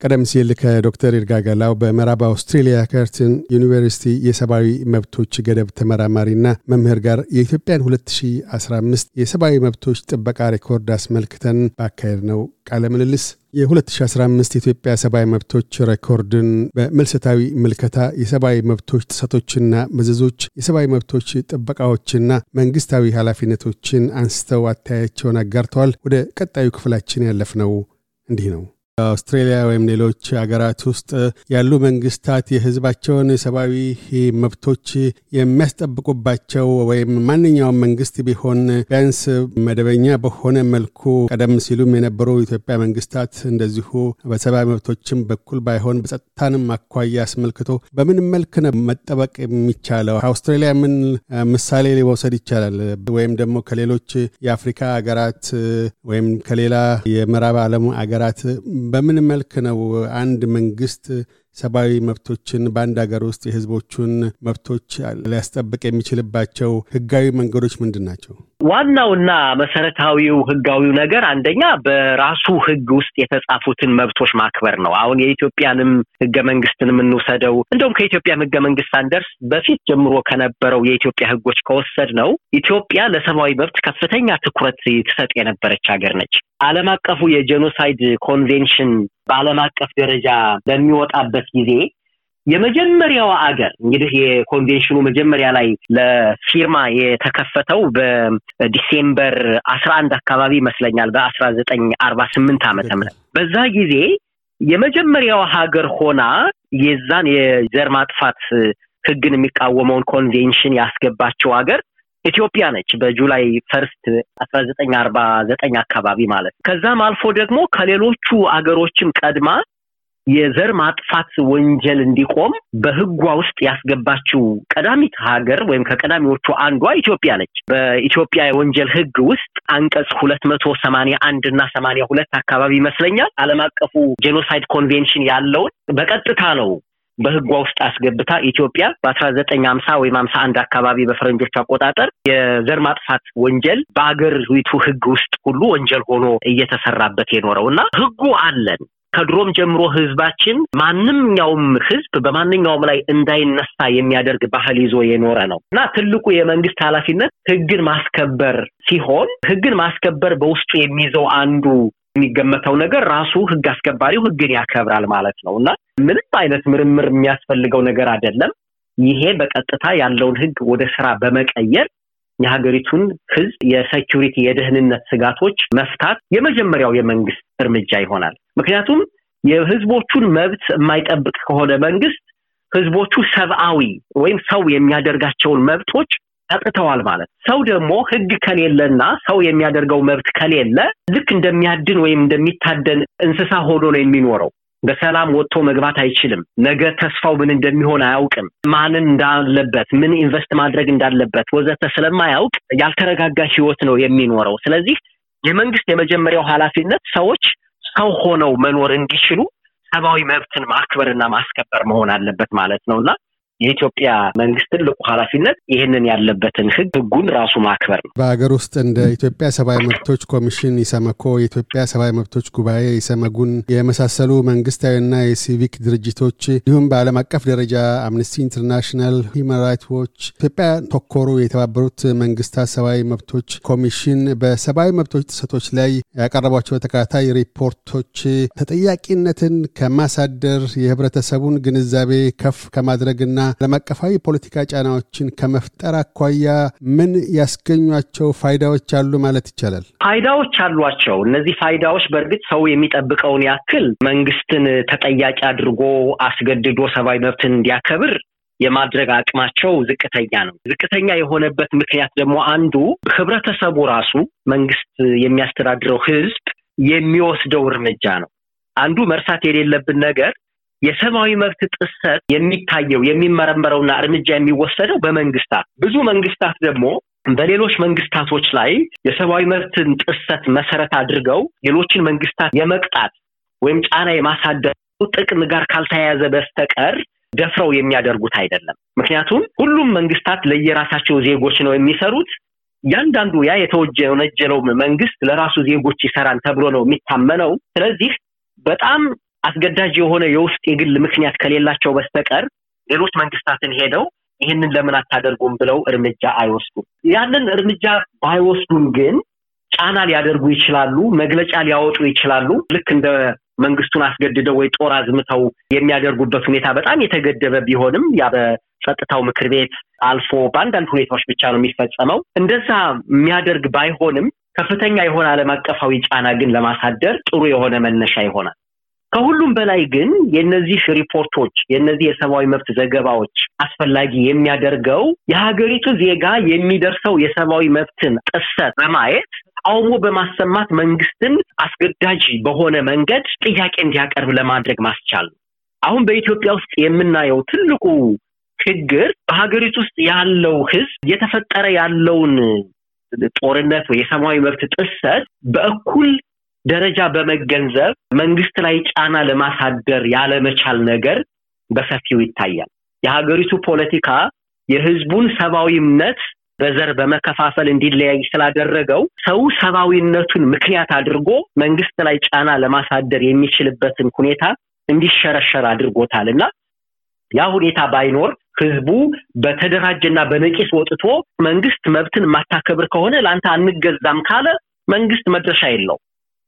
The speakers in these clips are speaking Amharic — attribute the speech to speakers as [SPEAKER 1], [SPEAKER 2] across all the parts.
[SPEAKER 1] ቀደም ሲል ከዶክተር ይርጋ ገላው በምዕራብ አውስትሬሊያ ከርትን ዩኒቨርሲቲ የሰብአዊ መብቶች ገደብ ተመራማሪና መምህር ጋር የኢትዮጵያን 2015 የሰብአዊ መብቶች ጥበቃ record አስመልክተን ባካሄድነው ቃለ ምልልስ የ2015 የኢትዮጵያ ሰብአዊ መብቶች ሬኮርድን በምልሰታዊ ምልከታ የሰብአዊ መብቶች ጥሰቶችና መዘዞች፣ የሰብአዊ መብቶች ጥበቃዎችና መንግስታዊ ኃላፊነቶችን አንስተው አታያቸውን አጋርተዋል። ወደ ቀጣዩ ክፍላችን ያለፍነው እንዲህ ነው። አውስትሬሊያ ወይም ሌሎች ሀገራት ውስጥ ያሉ መንግስታት የህዝባቸውን ሰብአዊ መብቶች የሚያስጠብቁባቸው ወይም ማንኛውም መንግስት ቢሆን ቢያንስ መደበኛ በሆነ መልኩ ቀደም ሲሉም የነበሩ ኢትዮጵያ መንግስታት እንደዚሁ በሰብአዊ መብቶችም በኩል ባይሆን በጸጥታንም አኳያ አስመልክቶ በምን መልክ ነው መጠበቅ የሚቻለው? አውስትራሊያ ምን ምሳሌ ሊወሰድ ይቻላል? ወይም ደግሞ ከሌሎች የአፍሪካ ሀገራት ወይም ከሌላ የምዕራብ ዓለሙ ሀገራት በምን መልክ ነው አንድ መንግስት ሰብአዊ መብቶችን በአንድ ሀገር ውስጥ የህዝቦቹን መብቶች ሊያስጠብቅ የሚችልባቸው ህጋዊ መንገዶች ምንድን ናቸው?
[SPEAKER 2] ዋናውና መሰረታዊው ህጋዊው ነገር አንደኛ በራሱ ህግ ውስጥ የተጻፉትን መብቶች ማክበር ነው። አሁን የኢትዮጵያንም ህገ መንግስትን የምንወስደው እንደውም ከኢትዮጵያም ህገ መንግስት ሳንደርስ በፊት ጀምሮ ከነበረው የኢትዮጵያ ህጎች ከወሰድነው ኢትዮጵያ ለሰብአዊ መብት ከፍተኛ ትኩረት ትሰጥ የነበረች ሀገር ነች። ዓለም አቀፉ የ genocide convention በዓለም አቀፍ ደረጃ በሚወጣበት ጊዜ የመጀመሪያው አገር እንግዲህ የኮንቬንሽኑ መጀመሪያ ላይ ለፊርማ የተከፈተው በ December አስራ አንድ አካባቢ ይመስለኛል በአስራ ዘጠኝ አርባ ስምንት ዓመተ ምህረት። በዛ ጊዜ የመጀመሪያው ሀገር ሆና የዛን የዘር ማጥፋት ህግን የሚቃወመውን ኮንቬንሽን ያስገባቸው ሀገር ኢትዮጵያ ነች። በ July first አስራ ዘጠኝ አርባ ዘጠኝ አካባቢ ማለት ነው። ከዛም አልፎ ደግሞ ከሌሎቹ አገሮችም ቀድማ የዘር ማጥፋት ወንጀል እንዲቆም በህጓ ውስጥ ያስገባችው ቀዳሚት ሀገር ወይም ከቀዳሚዎቹ አንዷ ኢትዮጵያ ነች። በኢትዮጵያ የወንጀል ህግ ውስጥ አንቀጽ ሁለት መቶ ሰማኒያ አንድ እና ሰማኒያ ሁለት አካባቢ ይመስለኛል ዓለም አቀፉ genocide convention ያለውን በቀጥታ ነው በህጓ ውስጥ አስገብታ ኢትዮጵያ በአስራ ዘጠኝ ሀምሳ ወይም ሀምሳ አንድ አካባቢ በፈረንጆች አቆጣጠር የዘር ማጥፋት ወንጀል በአገሪቱ ህግ ውስጥ ሁሉ ወንጀል ሆኖ እየተሰራበት የኖረው እና ህጉ አለን። ከድሮም ጀምሮ ህዝባችን ማንኛውም ህዝብ በማንኛውም ላይ እንዳይነሳ የሚያደርግ ባህል ይዞ የኖረ ነው እና ትልቁ የመንግስት ኃላፊነት ህግን ማስከበር ሲሆን ህግን ማስከበር በውስጡ የሚይዘው አንዱ የሚገመተው ነገር ራሱ ህግ አስከባሪው ህግን ያከብራል ማለት ነው እና ምንም አይነት ምርምር የሚያስፈልገው ነገር አይደለም። ይሄ በቀጥታ ያለውን ህግ ወደ ስራ በመቀየር የሀገሪቱን ህዝብ የሴኪሪቲ የደህንነት ስጋቶች መፍታት የመጀመሪያው የመንግስት እርምጃ ይሆናል። ምክንያቱም የህዝቦቹን መብት የማይጠብቅ ከሆነ መንግስት ህዝቦቹ ሰብአዊ ወይም ሰው የሚያደርጋቸውን መብቶች አጥተዋል ማለት ሰው ደግሞ ህግ ከሌለና ሰው የሚያደርገው መብት ከሌለ ልክ እንደሚያድን ወይም እንደሚታደን እንስሳ ሆኖ ነው የሚኖረው። በሰላም ወጥቶ መግባት አይችልም። ነገ ተስፋው ምን እንደሚሆን አያውቅም። ማንን እንዳለበት፣ ምን ኢንቨስት ማድረግ እንዳለበት ወዘተ ስለማያውቅ ያልተረጋጋ ህይወት ነው የሚኖረው። ስለዚህ የመንግስት የመጀመሪያው ኃላፊነት ሰዎች ሰው ሆነው መኖር እንዲችሉ ሰብአዊ መብትን ማክበርና ማስከበር መሆን አለበት ማለት ነው እና የኢትዮጵያ መንግስት ትልቁ ኃላፊነት ይህንን ያለበትን ህግ ህጉን ራሱ ማክበር ነው።
[SPEAKER 1] በሀገር ውስጥ እንደ ኢትዮጵያ ሰብአዊ መብቶች ኮሚሽን ኢሰመኮ፣ የኢትዮጵያ ሰብአዊ መብቶች ጉባኤ ኢሰመጉን የመሳሰሉ መንግስታዊና የሲቪክ ድርጅቶች እንዲሁም በዓለም አቀፍ ደረጃ አምነስቲ ኢንተርናሽናል፣ ሂውማን ራይትስ ዎች፣ ኢትዮጵያ ተኮሩ የተባበሩት መንግስታት ሰብአዊ መብቶች ኮሚሽን በሰብአዊ መብቶች ጥሰቶች ላይ ያቀረቧቸው ተከታታይ ሪፖርቶች ተጠያቂነትን ከማሳደር የህብረተሰቡን ግንዛቤ ከፍ ከማድረግና ዓለም አቀፋዊ ፖለቲካ ጫናዎችን ከመፍጠር አኳያ ምን ያስገኟቸው ፋይዳዎች አሉ ማለት ይቻላል?
[SPEAKER 2] ፋይዳዎች አሏቸው። እነዚህ ፋይዳዎች በእርግጥ ሰው የሚጠብቀውን ያክል መንግስትን ተጠያቂ አድርጎ አስገድዶ ሰብአዊ መብትን እንዲያከብር የማድረግ አቅማቸው ዝቅተኛ ነው። ዝቅተኛ የሆነበት ምክንያት ደግሞ አንዱ ህብረተሰቡ ራሱ መንግስት የሚያስተዳድረው ህዝብ የሚወስደው እርምጃ ነው። አንዱ መርሳት የሌለብን ነገር የሰብአዊ መብት ጥሰት የሚታየው የሚመረመረውና እርምጃ የሚወሰደው በመንግስታት ብዙ መንግስታት ደግሞ በሌሎች መንግስታቶች ላይ የሰብአዊ መብትን ጥሰት መሰረት አድርገው ሌሎችን መንግስታት የመቅጣት ወይም ጫና የማሳደር ጥቅም ጋር ካልተያያዘ በስተቀር ደፍረው የሚያደርጉት አይደለም። ምክንያቱም ሁሉም መንግስታት ለየራሳቸው ዜጎች ነው የሚሰሩት። እያንዳንዱ ያ የተወነጀለው መንግስት ለራሱ ዜጎች ይሰራል ተብሎ ነው የሚታመነው። ስለዚህ በጣም አስገዳጅ የሆነ የውስጥ የግል ምክንያት ከሌላቸው በስተቀር ሌሎች መንግስታትን ሄደው ይህንን ለምን አታደርጉም ብለው እርምጃ አይወስዱም። ያንን እርምጃ ባይወስዱም ግን ጫና ሊያደርጉ ይችላሉ፣ መግለጫ ሊያወጡ ይችላሉ። ልክ እንደ መንግስቱን አስገድደው ወይ ጦር አዝምተው የሚያደርጉበት ሁኔታ በጣም የተገደበ ቢሆንም ያ በጸጥታው ምክር ቤት አልፎ በአንዳንድ ሁኔታዎች ብቻ ነው የሚፈጸመው። እንደዛ የሚያደርግ ባይሆንም ከፍተኛ የሆነ ዓለም አቀፋዊ ጫና ግን ለማሳደር ጥሩ የሆነ መነሻ ይሆናል። ከሁሉም በላይ ግን የእነዚህ ሪፖርቶች የእነዚህ የሰብአዊ መብት ዘገባዎች አስፈላጊ የሚያደርገው የሀገሪቱ ዜጋ የሚደርሰው የሰብአዊ መብትን ጥሰት በማየት ተቃውሞ በማሰማት መንግስትን አስገዳጅ በሆነ መንገድ ጥያቄ እንዲያቀርብ ለማድረግ ማስቻል ነው። አሁን በኢትዮጵያ ውስጥ የምናየው ትልቁ ችግር በሀገሪቱ ውስጥ ያለው ህዝብ እየተፈጠረ ያለውን ጦርነት ወይ የሰብአዊ መብት ጥሰት በእኩል ደረጃ በመገንዘብ መንግስት ላይ ጫና ለማሳደር ያለመቻል ነገር በሰፊው ይታያል። የሀገሪቱ ፖለቲካ የህዝቡን ሰብአዊነት በዘር በመከፋፈል እንዲለያይ ስላደረገው ሰው ሰብአዊነቱን ምክንያት አድርጎ መንግስት ላይ ጫና ለማሳደር የሚችልበትን ሁኔታ እንዲሸረሸር አድርጎታል እና ያ ሁኔታ ባይኖር ህዝቡ በተደራጀና በነቂስ ወጥቶ መንግስት መብትን የማታከብር ከሆነ ለአንተ አንገዛም ካለ መንግስት መድረሻ የለው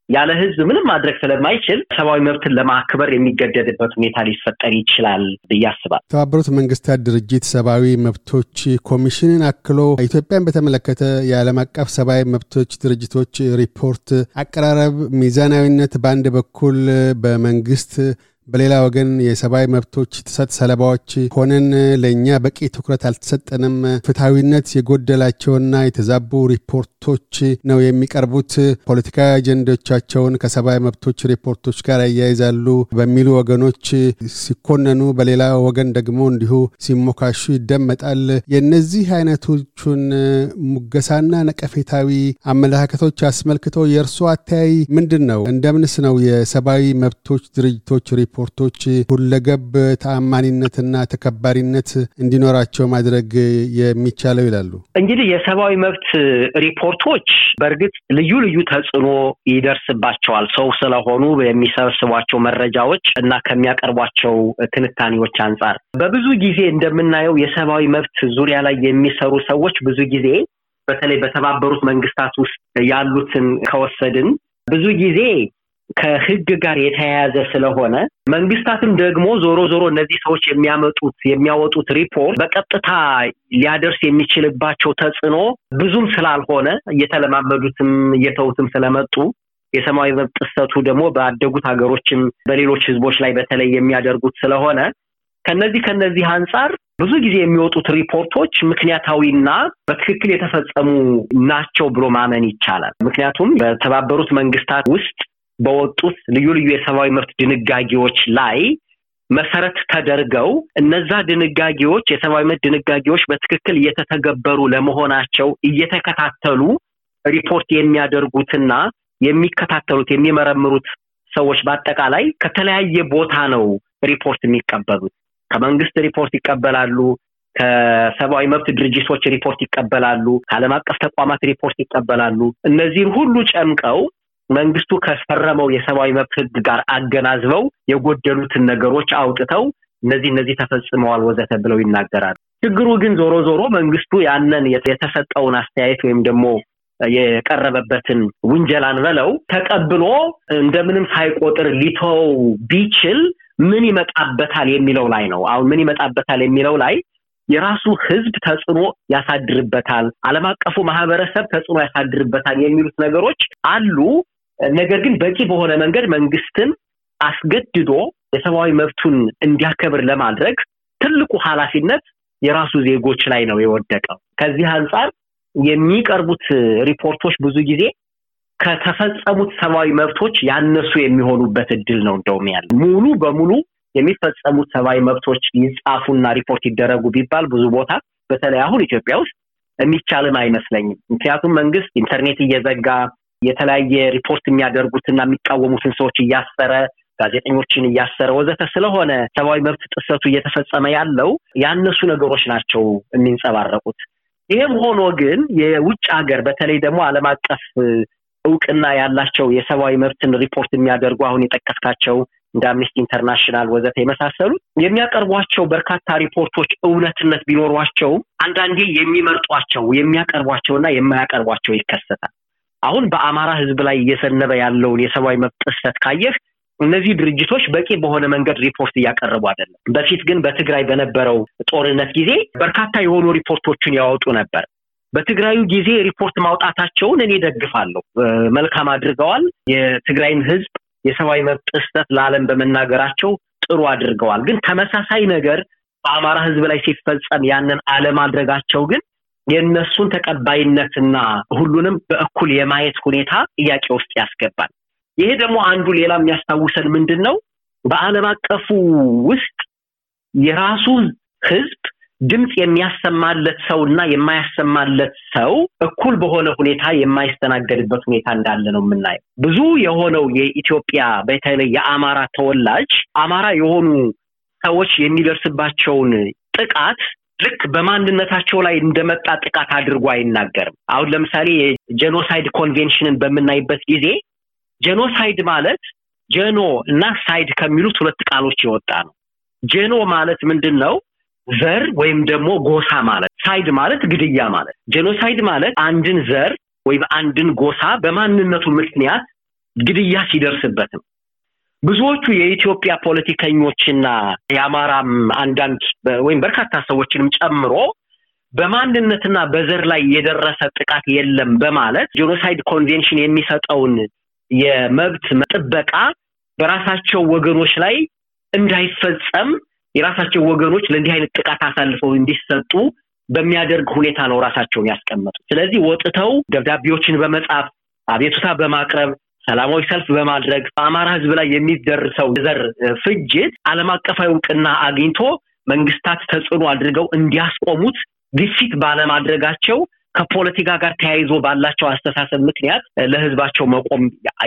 [SPEAKER 2] ያለ ህዝብ ምንም ማድረግ ስለማይችል ሰብአዊ መብትን ለማክበር የሚገደድበት ሁኔታ ሊፈጠር ይችላል ብዬ አስባለሁ።
[SPEAKER 1] የተባበሩት መንግስታት ድርጅት ሰብአዊ መብቶች ኮሚሽንን አክሎ ኢትዮጵያን በተመለከተ የዓለም አቀፍ ሰብአዊ መብቶች ድርጅቶች ሪፖርት አቀራረብ ሚዛናዊነት በአንድ በኩል በመንግስት በሌላ ወገን የሰብአዊ መብቶች ጥሰት ሰለባዎች ሆነን ለእኛ በቂ ትኩረት አልተሰጠንም፣ ፍትሐዊነት የጎደላቸውና የተዛቡ ሪፖርቶች ነው የሚቀርቡት፣ ፖለቲካዊ አጀንዳዎቻቸውን ከሰብአዊ መብቶች ሪፖርቶች ጋር ያያይዛሉ በሚሉ ወገኖች ሲኮነኑ፣ በሌላ ወገን ደግሞ እንዲሁ ሲሞካሹ ይደመጣል። የእነዚህ አይነቶቹን ሙገሳና ነቀፌታዊ አመለካከቶች አስመልክቶ የእርሶ አተያይ ምንድን ነው? እንደምንስ ነው የሰብአዊ መብቶች ድርጅቶች ሪፖርቶች ሁለገብ ተአማኒነትና ተከባሪነት እንዲኖራቸው ማድረግ የሚቻለው ይላሉ?
[SPEAKER 2] እንግዲህ የሰብአዊ መብት ሪፖርቶች በእርግጥ ልዩ ልዩ ተጽዕኖ ይደርስባቸዋል። ሰው ስለሆኑ የሚሰበስቧቸው መረጃዎች እና ከሚያቀርቧቸው ትንታኔዎች አንጻር በብዙ ጊዜ እንደምናየው የሰብአዊ መብት ዙሪያ ላይ የሚሰሩ ሰዎች ብዙ ጊዜ በተለይ በተባበሩት መንግስታት ውስጥ ያሉትን ከወሰድን ብዙ ጊዜ ከህግ ጋር የተያያዘ ስለሆነ መንግስታትም ደግሞ ዞሮ ዞሮ እነዚህ ሰዎች የሚያመጡት የሚያወጡት ሪፖርት በቀጥታ ሊያደርስ የሚችልባቸው ተጽዕኖ ብዙም ስላልሆነ እየተለማመዱትም እየተውትም ስለመጡ የሰብአዊ መብት ጥሰቱ ደግሞ ባደጉት ሀገሮችም በሌሎች ህዝቦች ላይ በተለይ የሚያደርጉት ስለሆነ ከነዚህ ከነዚህ አንጻር ብዙ ጊዜ የሚወጡት ሪፖርቶች ምክንያታዊና በትክክል የተፈጸሙ ናቸው ብሎ ማመን ይቻላል። ምክንያቱም በተባበሩት መንግስታት ውስጥ በወጡት ልዩ ልዩ የሰብአዊ መብት ድንጋጌዎች ላይ መሰረት ተደርገው እነዛ ድንጋጌዎች የሰብአዊ መብት ድንጋጌዎች በትክክል እየተተገበሩ ለመሆናቸው እየተከታተሉ ሪፖርት የሚያደርጉትና የሚከታተሉት የሚመረምሩት ሰዎች በአጠቃላይ ከተለያየ ቦታ ነው ሪፖርት የሚቀበሉት። ከመንግስት ሪፖርት ይቀበላሉ፣ ከሰብአዊ መብት ድርጅቶች ሪፖርት ይቀበላሉ፣ ከዓለም አቀፍ ተቋማት ሪፖርት ይቀበላሉ። እነዚህን ሁሉ ጨምቀው መንግስቱ ከፈረመው የሰብአዊ መብት ህግ ጋር አገናዝበው የጎደሉትን ነገሮች አውጥተው እነዚህ እነዚህ ተፈጽመዋል ወዘተ ብለው ይናገራሉ። ችግሩ ግን ዞሮ ዞሮ መንግስቱ ያንን የተሰጠውን አስተያየት ወይም ደግሞ የቀረበበትን ውንጀላን በለው ተቀብሎ እንደምንም ሳይቆጥር ሊተው ቢችል ምን ይመጣበታል የሚለው ላይ ነው። አሁን ምን ይመጣበታል የሚለው ላይ የራሱ ህዝብ ተጽዕኖ ያሳድርበታል፣ ዓለም አቀፉ ማህበረሰብ ተጽዕኖ ያሳድርበታል የሚሉት ነገሮች አሉ። ነገር ግን በቂ በሆነ መንገድ መንግስትን አስገድዶ የሰብአዊ መብቱን እንዲያከብር ለማድረግ ትልቁ ኃላፊነት የራሱ ዜጎች ላይ ነው የወደቀው። ከዚህ አንጻር የሚቀርቡት ሪፖርቶች ብዙ ጊዜ ከተፈጸሙት ሰብአዊ መብቶች ያነሱ የሚሆኑበት እድል ነው እንደውም ያለ ሙሉ በሙሉ የሚፈጸሙት ሰብአዊ መብቶች ይጻፉና ሪፖርት ይደረጉ ቢባል ብዙ ቦታ በተለይ አሁን ኢትዮጵያ ውስጥ የሚቻልም አይመስለኝም። ምክንያቱም መንግስት ኢንተርኔት እየዘጋ የተለያየ ሪፖርት የሚያደርጉትና የሚቃወሙትን ሰዎች እያሰረ ጋዜጠኞችን እያሰረ ወዘተ ስለሆነ ሰብአዊ መብት ጥሰቱ እየተፈጸመ ያለው ያነሱ ነገሮች ናቸው የሚንጸባረቁት። ይህም ሆኖ ግን የውጭ ሀገር በተለይ ደግሞ ዓለም አቀፍ እውቅና ያላቸው የሰብአዊ መብትን ሪፖርት የሚያደርጉ አሁን የጠቀስካቸው እንደ አምነስቲ ኢንተርናሽናል ወዘተ የመሳሰሉት የሚያቀርቧቸው በርካታ ሪፖርቶች እውነትነት ቢኖሯቸውም አንዳንዴ የሚመርጧቸው የሚያቀርቧቸውና የማያቀርቧቸው ይከሰታል። አሁን በአማራ ሕዝብ ላይ እየሰነበ ያለውን የሰብአዊ መብት ጥሰት ካየህ እነዚህ ድርጅቶች በቂ በሆነ መንገድ ሪፖርት እያቀረቡ አይደለም። በፊት ግን በትግራይ በነበረው ጦርነት ጊዜ በርካታ የሆኑ ሪፖርቶችን ያወጡ ነበር። በትግራዩ ጊዜ ሪፖርት ማውጣታቸውን እኔ ደግፋለሁ። መልካም አድርገዋል። የትግራይን ህዝብ የሰብአዊ መብት ጥሰት ለዓለም በመናገራቸው ጥሩ አድርገዋል። ግን ተመሳሳይ ነገር በአማራ ህዝብ ላይ ሲፈጸም ያንን አለማድረጋቸው ግን የእነሱን ተቀባይነትና ሁሉንም በእኩል የማየት ሁኔታ ጥያቄ ውስጥ ያስገባል። ይሄ ደግሞ አንዱ ሌላ የሚያስታውሰን ምንድን ነው? በዓለም አቀፉ ውስጥ የራሱ ህዝብ ድምፅ የሚያሰማለት ሰው እና የማያሰማለት ሰው እኩል በሆነ ሁኔታ የማይስተናገድበት ሁኔታ እንዳለ ነው የምናየው። ብዙ የሆነው የኢትዮጵያ በተለይ የአማራ ተወላጅ አማራ የሆኑ ሰዎች የሚደርስባቸውን ጥቃት ልክ በማንነታቸው ላይ እንደመጣ ጥቃት አድርጎ አይናገርም። አሁን ለምሳሌ የ genocide convention ን በምናይበት ጊዜ genocide ማለት geno እና cide ከሚሉት ሁለት ቃሎች የወጣ ነው። geno ማለት ምንድን ነው? ዘር ወይም ደግሞ ጎሳ ማለት፣ cide ማለት ግድያ ማለት። genocide ማለት አንድን ዘር ወይም አንድን ጎሳ በማንነቱ ምክንያት ግድያ ሲደርስበት ነው። ብዙዎቹ የኢትዮጵያ ፖለቲከኞችና የአማራም አንዳንድ ወይም በርካታ ሰዎችንም ጨምሮ በማንነትና በዘር ላይ የደረሰ ጥቃት የለም በማለት genocide convention የሚሰጠውን የመብት ጥበቃ በራሳቸው ወገኖች ላይ እንዳይፈጸም የራሳቸው ወገኖች ለእንዲህ አይነት ጥቃት አሳልፈው እንዲሰጡ በሚያደርግ ሁኔታ ነው ራሳቸውን ያስቀመጡ። ስለዚህ ወጥተው ደብዳቤዎችን በመጻፍ አቤቱታ በማቅረብ ሰላማዊ ሰልፍ በማድረግ በአማራ ሕዝብ ላይ የሚደርሰው ዘር ፍጅት ዓለም አቀፋዊ እውቅና አግኝቶ መንግስታት ተጽዕኖ አድርገው እንዲያስቆሙት ግፊት ባለማድረጋቸው ከፖለቲካ ጋር ተያይዞ ባላቸው አስተሳሰብ ምክንያት ለህዝባቸው መቆም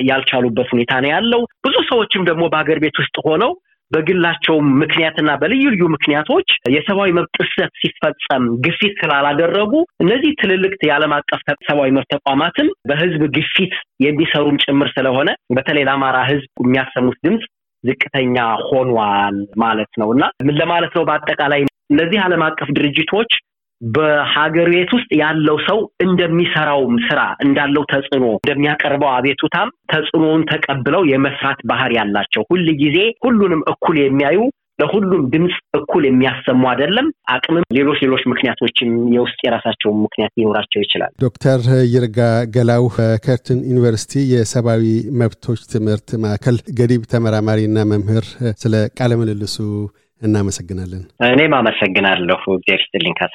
[SPEAKER 2] ያልቻሉበት ሁኔታ ነው ያለው። ብዙ ሰዎችም ደግሞ በሀገር ቤት ውስጥ ሆነው በግላቸው ምክንያትና በልዩ ልዩ ምክንያቶች የሰብአዊ መብት ጥሰት ሲፈጸም ግፊት ስላላደረጉ እነዚህ ትልልቅ የዓለም አቀፍ ሰብአዊ መብት ተቋማትም በህዝብ ግፊት የሚሰሩም ጭምር ስለሆነ በተለይ ለአማራ ህዝብ የሚያሰሙት ድምፅ ዝቅተኛ ሆኗል ማለት ነው። እና ምን ለማለት ነው? በአጠቃላይ እነዚህ ዓለም አቀፍ ድርጅቶች በሀገር ቤት ውስጥ ያለው ሰው እንደሚሰራውም ስራ እንዳለው ተጽዕኖ እንደሚያቀርበው አቤቱታም ተጽዕኖውን ተቀብለው የመስራት ባህሪ ያላቸው ሁል ጊዜ ሁሉንም እኩል የሚያዩ ለሁሉም ድምፅ እኩል የሚያሰሙ አይደለም። አቅምም ሌሎች ሌሎች ምክንያቶችም የውስጥ የራሳቸው ምክንያት ሊኖራቸው ይችላል።
[SPEAKER 1] ዶክተር ይርጋ ገላው በከርትን ዩኒቨርሲቲ የሰብአዊ መብቶች ትምህርት ማዕከል ገዲብ ተመራማሪና መምህር፣ ስለ ቃለ ምልልሱ እናመሰግናለን።
[SPEAKER 2] እኔም አመሰግናለሁ። እግዚአብሔር ይስጥልኝ ካሳ።